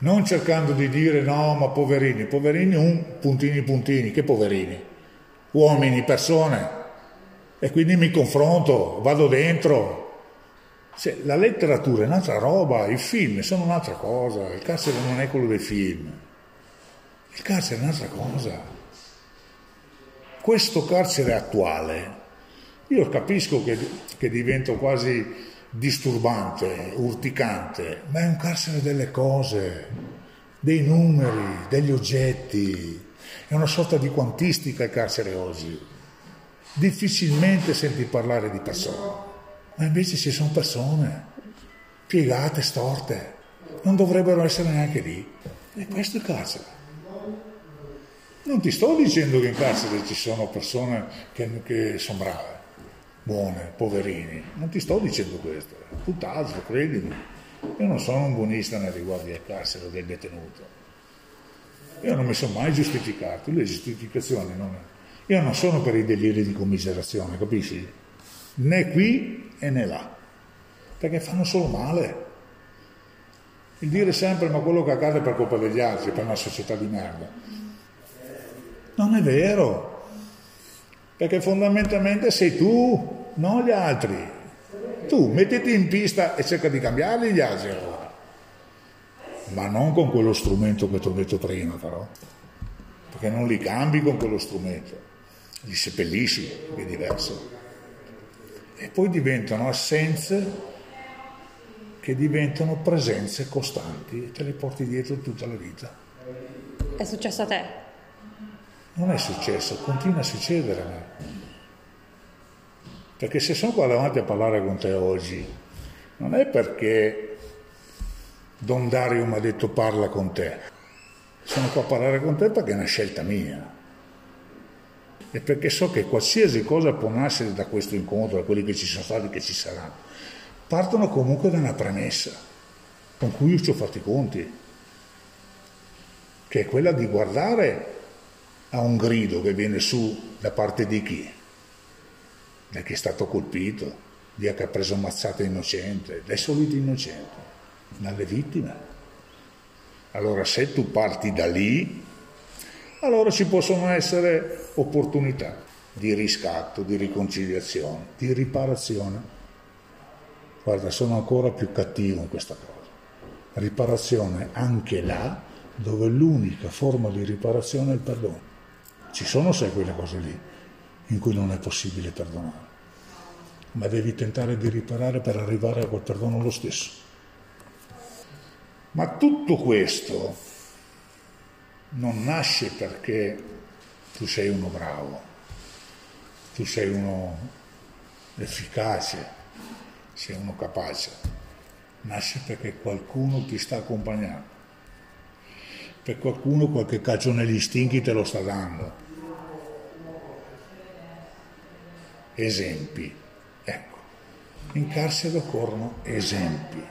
Non cercando di dire no, ma poverini, poverini un puntini puntini, che poverini? Uomini, persone. E quindi mi confronto, vado dentro. Cioè, la letteratura è un'altra roba, i film sono un'altra cosa, il carcere non è quello dei film. Il carcere è un'altra cosa. Questo carcere attuale, io capisco che, che divento quasi disturbante, urticante, ma è un carcere delle cose, dei numeri, degli oggetti. È una sorta di quantistica il carcere oggi. Difficilmente senti parlare di persone, ma invece ci sono persone piegate, storte, non dovrebbero essere neanche lì. E questo è il carcere. Non ti sto dicendo che in carcere ci sono persone che, che sono brave buone, poverini. Non ti sto dicendo questo, tutt'altro, credimi. Io non sono un buonista nei riguardi del carcere del detenuto. Io non mi sono mai giustificato, le giustificazioni non... Io non sono per i deliri di commiserazione, capisci? Né qui e né là, perché fanno solo male. Il dire sempre ma quello che accade è per colpa degli altri, per una società di merda. Non è vero, perché fondamentalmente sei tu non gli altri. Tu mettiti in pista e cerca di cambiarli gli altri allora. Ma non con quello strumento che ti ho detto prima, però. Perché non li cambi con quello strumento, li seppellisci, che è diverso. E poi diventano assenze che diventano presenze costanti e te le porti dietro tutta la vita. È successo a te? Non è successo, continua a succedere a me. Perché se sono qua davanti a parlare con te oggi, non è perché Don Dario mi ha detto parla con te. Sono qua a parlare con te perché è una scelta mia. E perché so che qualsiasi cosa può nascere da questo incontro, da quelli che ci sono stati e che ci saranno, partono comunque da una premessa con cui io ci ho fatto i conti, che è quella di guardare a un grido che viene su da parte di chi? Da chi è stato colpito, di chi ha preso mazzate innocente, dai soliti innocenti, dalle vittime. Allora se tu parti da lì, allora ci possono essere opportunità di riscatto, di riconciliazione, di riparazione. Guarda, sono ancora più cattivo in questa cosa. Riparazione anche là dove l'unica forma di riparazione è il perdono. Ci sono sai quelle cose lì, in cui non è possibile perdonare, ma devi tentare di riparare per arrivare a quel perdono lo stesso. Ma tutto questo non nasce perché tu sei uno bravo, tu sei uno efficace, sei uno capace, nasce perché qualcuno ti sta accompagnando, per qualcuno qualche calcio negli stinchi te lo sta dando esempi. Ecco, in carcere occorrono esempi.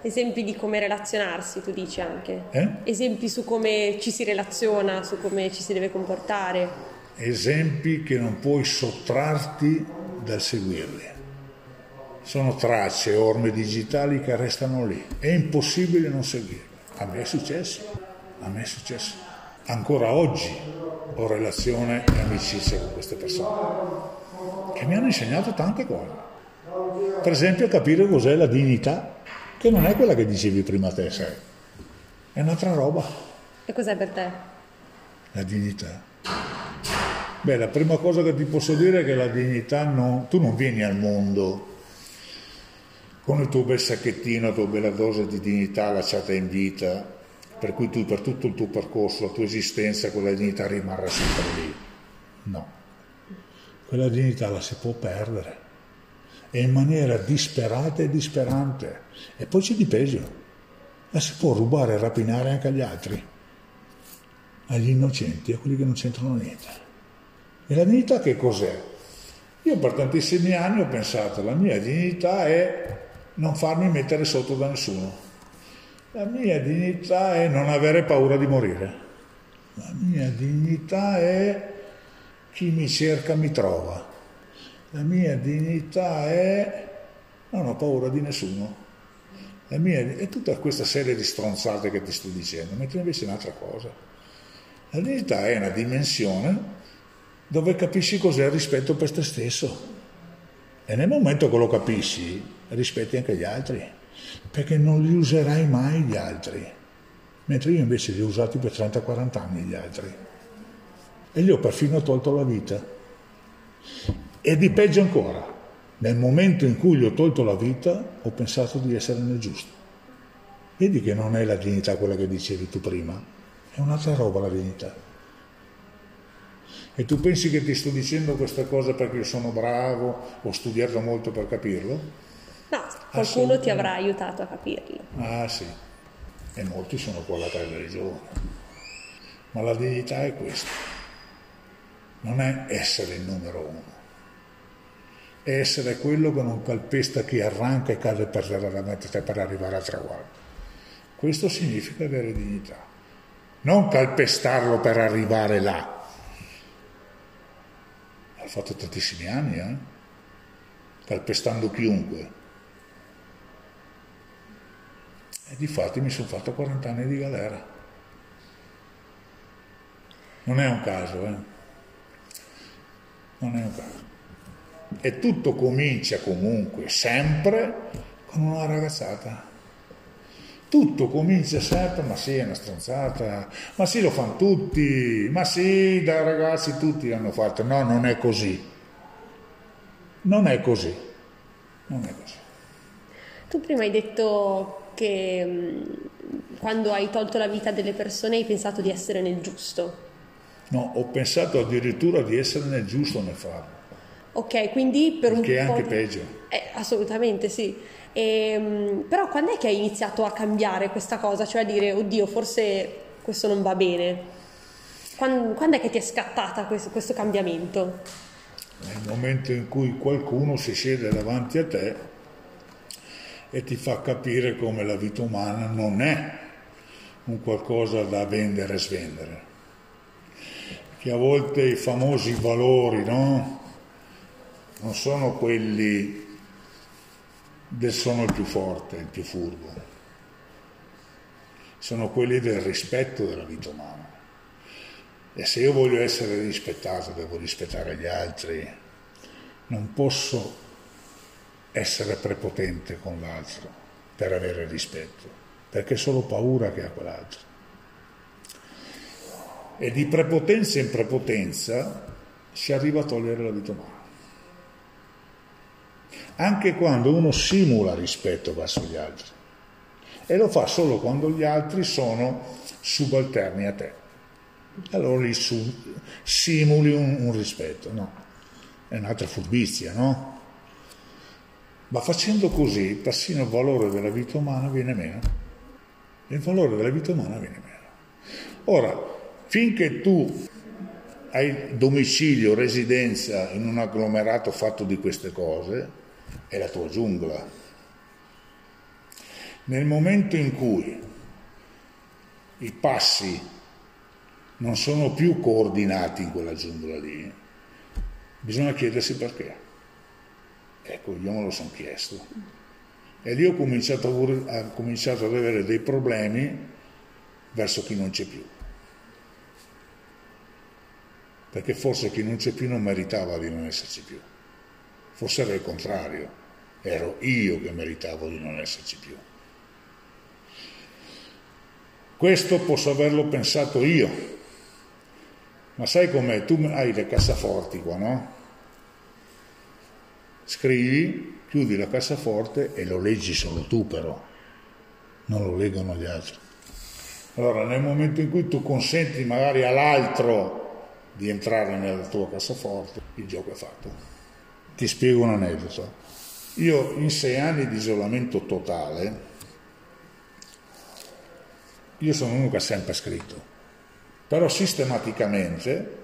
Esempi di come relazionarsi, tu dici anche. Eh? Esempi su come ci si relaziona, su come ci si deve comportare. Esempi che non puoi sottrarti dal seguirli. Sono tracce, orme digitali che restano lì. È impossibile non seguirli. A me è successo. A me è successo. Ancora oggi ho relazione e amicizia con queste persone che mi hanno insegnato tante cose. Per esempio capire cos'è la dignità, che non è quella che dicevi prima te, sai. È un'altra roba. E cos'è per te? La dignità. Beh, la prima cosa che ti posso dire è che la dignità non... Tu non vieni al mondo con il tuo bel sacchettino, la tua bella dose di dignità lasciata in vita per cui tu per tutto il tuo percorso, la tua esistenza, quella dignità rimarrà sempre lì. No, quella dignità la si può perdere e in maniera disperata e disperante. E poi c'è di peggio, la si può rubare e rapinare anche agli altri, agli innocenti, a quelli che non c'entrano niente. E la dignità che cos'è? Io per tantissimi anni ho pensato, la mia dignità è non farmi mettere sotto da nessuno la mia dignità è non avere paura di morire. La mia dignità è chi mi cerca mi trova. La mia dignità è non ho paura di nessuno. La mia è tutta questa serie di stronzate che ti sto dicendo, mentre invece è un'altra cosa. La dignità è una dimensione dove capisci cos'è il rispetto per te stesso. E nel momento che lo capisci, rispetti anche gli altri, perché non li userai mai gli altri. Mentre io invece li ho usati per 30-40 anni gli altri. E gli ho perfino tolto la vita. E di peggio ancora, nel momento in cui gli ho tolto la vita, ho pensato di essere nel giusto. Vedi che non è la dignità quella che dicevi tu prima, è un'altra roba la dignità. E tu pensi che ti sto dicendo questa cosa perché io sono bravo, ho studiato molto per capirlo? No, qualcuno ti avrà aiutato a capirlo. Ah sì, e molti sono qua alla casa dei giovani. Ma la dignità è questa, non è essere il numero uno, è essere quello che non calpesta chi arranca e cade per terra davanti a te per arrivare al traguardo. Questo significa avere dignità, non calpestarlo per arrivare là ha fatto tantissimi anni, eh? calpestando chiunque. E di fatti mi sono fatto 40 anni di galera. Non è un caso, eh? Non è un caso. E tutto comincia comunque, sempre, con una ragazzata. Tutto comincia sempre, ma sì, è una stronzata, ma sì, lo fanno tutti, ma sì, da ragazzi tutti l'hanno fatto. No, non è così. Non è così. Non è così. Tu prima hai detto che quando hai tolto la vita delle persone hai pensato di essere nel giusto. No, ho pensato addirittura di essere nel giusto nel farlo. Ok, quindi per Perché un è po'... anche di- peggio. Eh, assolutamente sì. Ehm, però quando è che hai iniziato a cambiare questa cosa? Cioè a dire, oddio, forse questo non va bene? Quando, quando è che ti è scattata questo, questo cambiamento? Nel momento in cui qualcuno si siede davanti a te e ti fa capire come la vita umana non è un qualcosa da vendere e svendere. Che a volte i famosi valori, no? Non sono quelli del sono il più forte, il più furbo. Sono quelli del rispetto della vita umana. E se io voglio essere rispettato, devo rispettare gli altri, non posso essere prepotente con l'altro per avere rispetto, perché è solo paura che ha quell'altro. E di prepotenza in prepotenza si arriva a togliere la vita umana. Anche quando uno simula rispetto verso gli altri e lo fa solo quando gli altri sono subalterni a te. Allora lì simuli un, un rispetto, no? È un'altra furbizia, no? Ma facendo così, persino il valore della vita umana viene meno. Il valore della vita umana viene meno. Ora, finché tu hai domicilio, residenza in un agglomerato fatto di queste cose, è la tua giungla. Nel momento in cui i passi non sono più coordinati in quella giungla lì, bisogna chiedersi perché. Ecco, io me lo sono chiesto. E lì ho cominciato, a, ho cominciato ad avere dei problemi verso chi non c'è più. Perché forse chi non c'è più non meritava di non esserci più. Forse era il contrario, ero io che meritavo di non esserci più. Questo posso averlo pensato io, ma sai com'è? Tu hai le cassaforti qua, no? Scrivi, chiudi la cassaforte e lo leggi solo tu però, non lo leggono gli altri. Allora nel momento in cui tu consenti magari all'altro di entrare nella tua cassaforte, il gioco è fatto. Ti spiego un aneddoto. Io in sei anni di isolamento totale, io sono uno che ha sempre scritto, però sistematicamente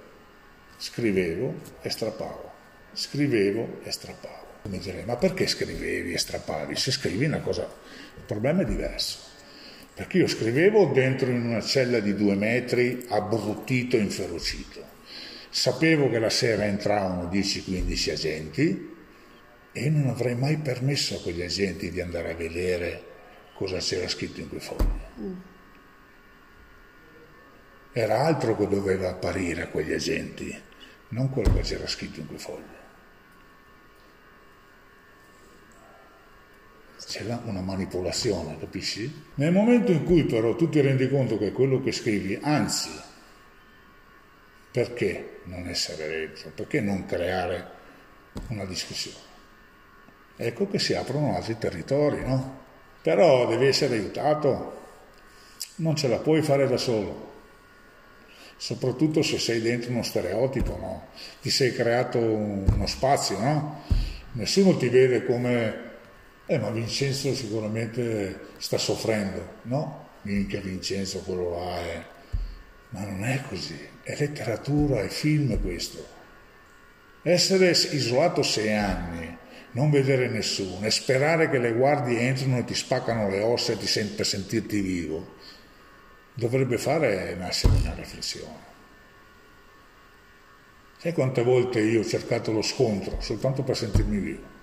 scrivevo e strappavo, scrivevo e strappavo. Mi direi, ma perché scrivevi e strappavi? Se scrivi una cosa, il problema è diverso. Perché io scrivevo dentro in una cella di due metri, abbruttito inferocito. Sapevo che la sera entravano 10-15 agenti e non avrei mai permesso a quegli agenti di andare a vedere cosa c'era scritto in quei fogli. Era altro che doveva apparire a quegli agenti, non quello che c'era scritto in quei fogli. C'è una manipolazione, capisci? Nel momento in cui però tu ti rendi conto che quello che scrivi, anzi, perché non essere dentro? Perché non creare una discussione? Ecco che si aprono altri territori, no? Però devi essere aiutato, non ce la puoi fare da solo soprattutto se sei dentro uno stereotipo, no? ti sei creato uno spazio, no? nessuno ti vede come, eh ma Vincenzo sicuramente sta soffrendo, no? Minchia Vincenzo quello là è... Ma non è così, è letteratura, è film questo. Essere isolato sei anni, non vedere nessuno e sperare che le guardie entrino e ti spaccano le ossa e ti sent- per sentirti vivo, dovrebbe fare nascere una riflessione. Sai quante volte io ho cercato lo scontro soltanto per sentirmi vivo?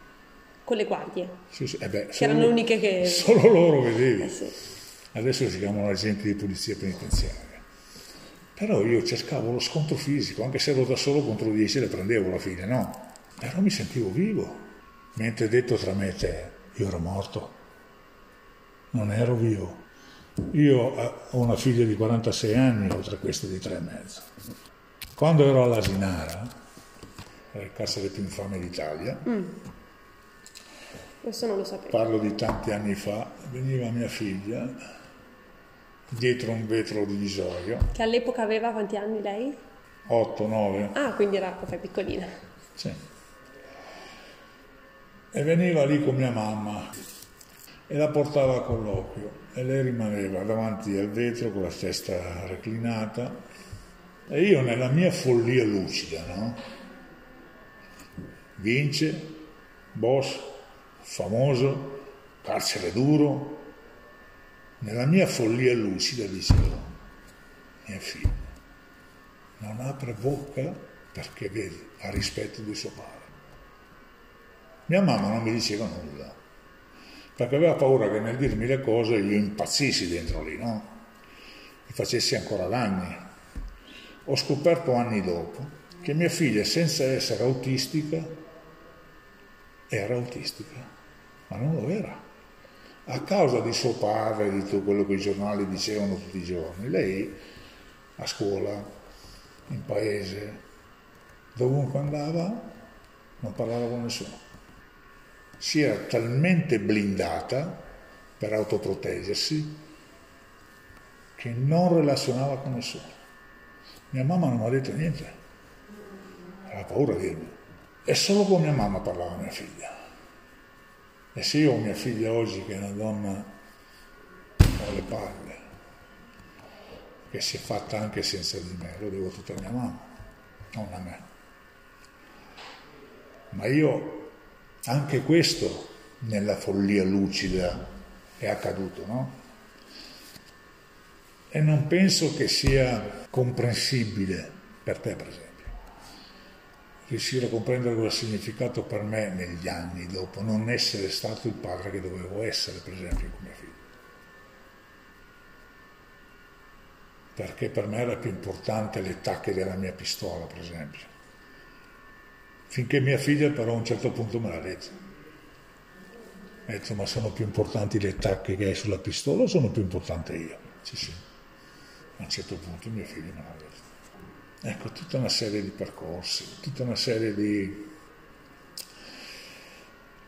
Con le guardie? Sì, sì, eh beh, che erano le uniche che... Solo loro vedevi. Eh sì. Adesso si chiamano agenti di polizia penitenziaria. Però io cercavo lo scontro fisico, anche se ero da solo contro 10 le prendevo alla fine, no? Però mi sentivo vivo. Mentre detto tra me e te, io ero morto. Non ero vivo. Io eh, ho una figlia di 46 anni, oltre a questa di 3 e mezzo. Quando ero all'Asinara, il carcere più infame d'Italia, mm. Questo non lo sapevo. Parlo di tanti anni fa, veniva mia figlia dietro un vetro divisorio. Che all'epoca aveva quanti anni lei? 8, 9. Ah, quindi era proprio piccolina. Sì. E veniva lì con mia mamma e la portava a colloquio e lei rimaneva davanti al vetro con la testa reclinata e io nella mia follia lucida, no? Vince, boss, famoso, carcere duro, nella mia follia lucida dicevo, mia figlia, non apre bocca perché vedi, ha rispetto di suo padre. Mia mamma non mi diceva nulla perché aveva paura che nel dirmi le cose io impazzissi dentro lì, no? Mi facessi ancora danni. Ho scoperto anni dopo che mia figlia, senza essere autistica, era autistica, ma non lo era. A causa di suo padre, di tutto quello che i giornali dicevano tutti i giorni, lei a scuola, in paese, dovunque andava, non parlava con nessuno si era talmente blindata per autoproteggersi che non relazionava con nessuno. Mia mamma non mi ha detto niente, aveva paura di dirmi. E solo con mia mamma parlava mia figlia. E se io ho mia figlia oggi che è una donna con le palle, che si è fatta anche senza di me, lo devo tutto a mia mamma, non a me. Ma io anche questo nella follia lucida è accaduto, no? E non penso che sia comprensibile per te, per esempio. Riuscire a comprendere cosa ha significato per me negli anni dopo, non essere stato il padre che dovevo essere, per esempio, con mia figlia. Perché per me era più importante le tacche della mia pistola, per esempio finché mia figlia però a un certo punto me l'ha detto. Ha detto ma sono più importanti le tacche che hai sulla pistola o sono più importante io? Sì, sì. A un certo punto mia figlia me l'ha detto. Ecco, tutta una serie di percorsi, tutta una serie di,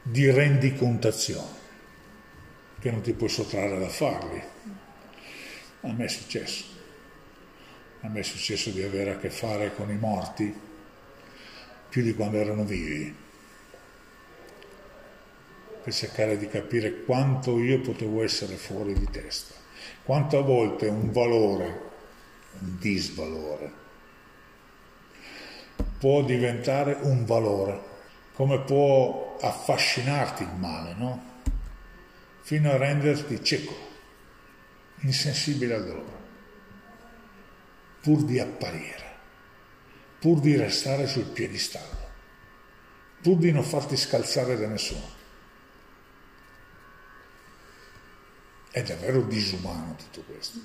di rendicontazioni che non ti puoi sottrarre da farli. A me è successo. A me è successo di avere a che fare con i morti più di quando erano vivi, per cercare di capire quanto io potevo essere fuori di testa, quanto a volte un valore, un disvalore, può diventare un valore, come può affascinarti il male, no? Fino a renderti cieco, insensibile al dolore, pur di apparire pur di restare sul piedistallo, pur di non farti scalzare da nessuno. È davvero disumano tutto questo.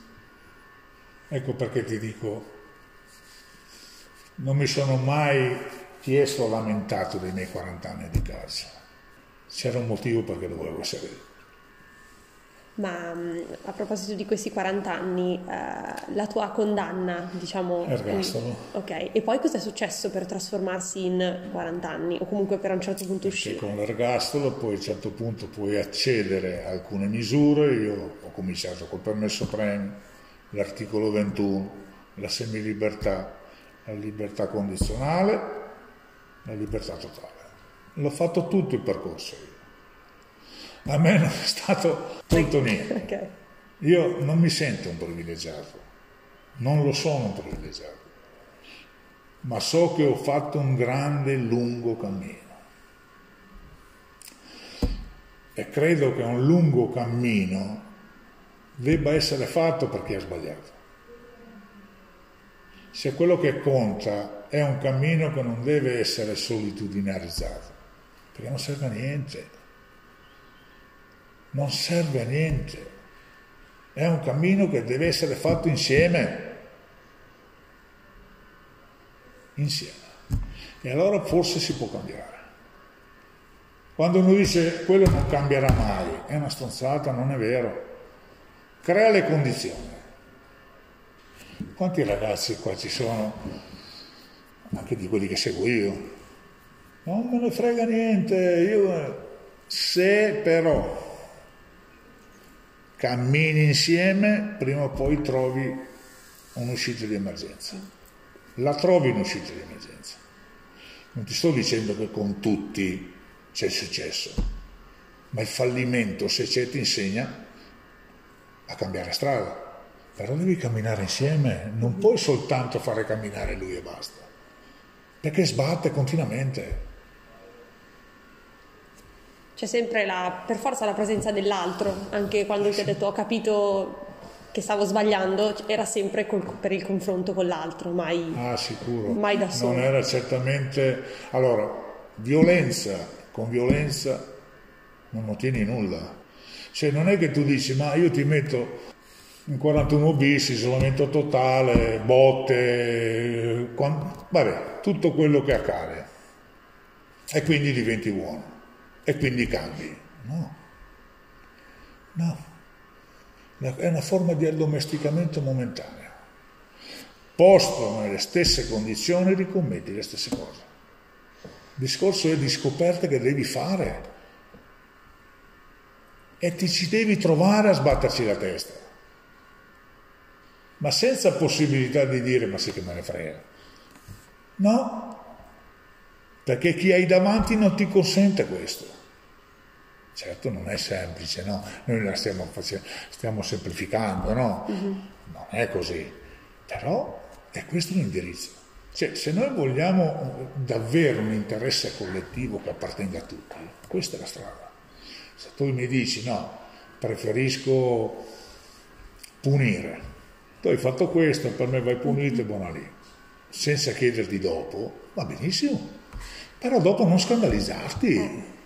Ecco perché ti dico, non mi sono mai chiesto o lamentato dei miei 40 anni di carcere. C'era un motivo perché dovevo essere lì. Ma mm, a proposito di questi 40 anni, eh, la tua condanna, diciamo... Ergastolo. In... Ok, e poi cosa è successo per trasformarsi in 40 anni o comunque per a un certo punto uscire? Con l'ergastolo poi a un certo punto puoi accedere a alcune misure, io ho cominciato col permesso premio, l'articolo 21, la semilibertà, la libertà condizionale, la libertà totale. L'ho fatto tutto il percorso io a me non è stato tolto niente. Okay. Io non mi sento un privilegiato, non lo sono un privilegiato, ma so che ho fatto un grande, lungo cammino. E credo che un lungo cammino debba essere fatto per chi ha sbagliato. Se quello che conta è un cammino che non deve essere solitudinarizzato, perché non serve a niente non serve a niente. È un cammino che deve essere fatto insieme. Insieme. E allora forse si può cambiare. Quando uno dice quello non cambierà mai, è una stronzata, non è vero. Crea le condizioni. Quanti ragazzi qua ci sono, anche di quelli che seguo io? Non me ne frega niente, io se però cammini insieme, prima o poi trovi un'uscita di emergenza. La trovi un'uscita di emergenza. Non ti sto dicendo che con tutti c'è successo, ma il fallimento, se c'è, ti insegna a cambiare strada. Però devi camminare insieme, non puoi soltanto fare camminare lui e basta, perché sbatte continuamente c'è sempre la, per forza la presenza dell'altro, anche quando ti ho detto ho capito che stavo sbagliando, era sempre col, per il confronto con l'altro, mai, ah, sicuro. mai da solo. Non era certamente... Allora, violenza con violenza non ottieni nulla. Cioè non è che tu dici ma io ti metto in 41 bis, isolamento totale, botte, vabbè, tutto quello che accade e quindi diventi buono e quindi cambi. No, no, è una forma di addomesticamento momentaneo. Posto nelle stesse condizioni ricommetti le stesse cose. Il discorso è di scoperte che devi fare e ti ci devi trovare a sbatterci la testa, ma senza possibilità di dire ma sì che me ne frega. No, perché chi hai davanti non ti consente questo. Certo non è semplice, no? Noi la stiamo, facendo, stiamo semplificando, no? Uh-huh. Non è così, però è questo l'indirizzo. Cioè, se noi vogliamo davvero un interesse collettivo che appartenga a tutti, questa è la strada. Se tu mi dici no, preferisco punire, tu hai fatto questo, per me vai punito e buona lì, senza chiederti dopo, va benissimo, però dopo non scandalizzarti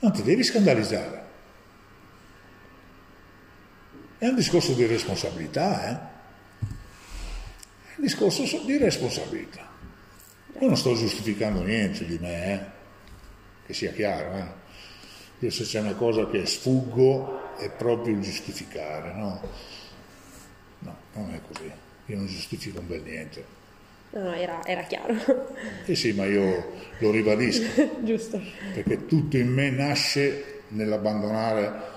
non ti devi scandalizzare. È un discorso di responsabilità, eh? È un discorso di responsabilità. Io non sto giustificando niente di me, eh? che sia chiaro. Eh? Io se c'è una cosa che sfuggo è proprio il giustificare, no? Così. Io non giustifico un bel niente. No, no, era, era chiaro. Sì, sì, ma io lo ribadisco. Giusto. Perché tutto in me nasce nell'abbandonare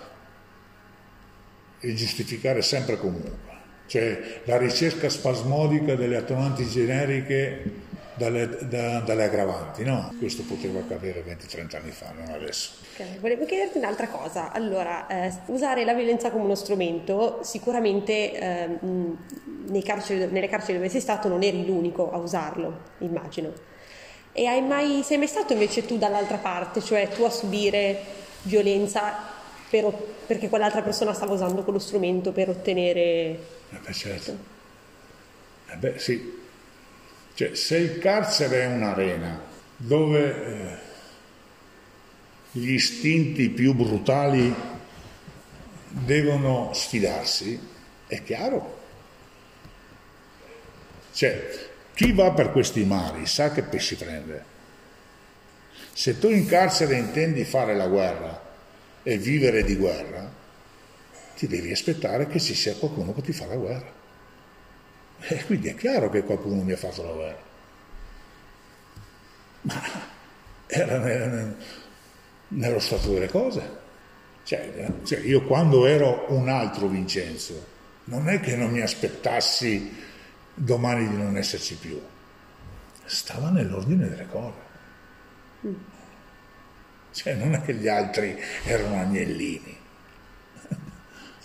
e giustificare sempre comunque. Cioè la ricerca spasmodica delle attonanti generiche dalle, da, dalle, aggravanti, no? Questo poteva accadere 20-30 anni fa, non adesso. Okay. Volevo chiederti un'altra cosa. Allora, eh, usare la violenza come uno strumento, sicuramente eh, carceri, nelle carceri dove sei stato non eri l'unico a usarlo, immagino. E hai mai, sei mai stato invece tu dall'altra parte, cioè tu a subire violenza per, perché quell'altra persona stava usando quello strumento per ottenere... Eh beh, certo. Eh beh, sì, cioè, se il carcere è un'arena dove eh, gli istinti più brutali devono sfidarsi, è chiaro. Cioè, chi va per questi mari sa che pesci prende. Se tu in carcere intendi fare la guerra e vivere di guerra, ti devi aspettare che ci sia qualcuno che ti fa la guerra. E quindi è chiaro che qualcuno mi ha fatto la guerra. Ma era nello stato delle cose. Cioè, cioè, io quando ero un altro Vincenzo, non è che non mi aspettassi domani di non esserci più, stava nell'ordine delle cose. Cioè, non è che gli altri erano agnellini,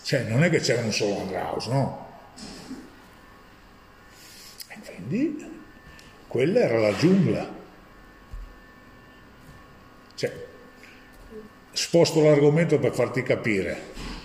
cioè, non è che c'era un solo Andraus, no? Quindi quella era la giungla. Cioè, sposto l'argomento per farti capire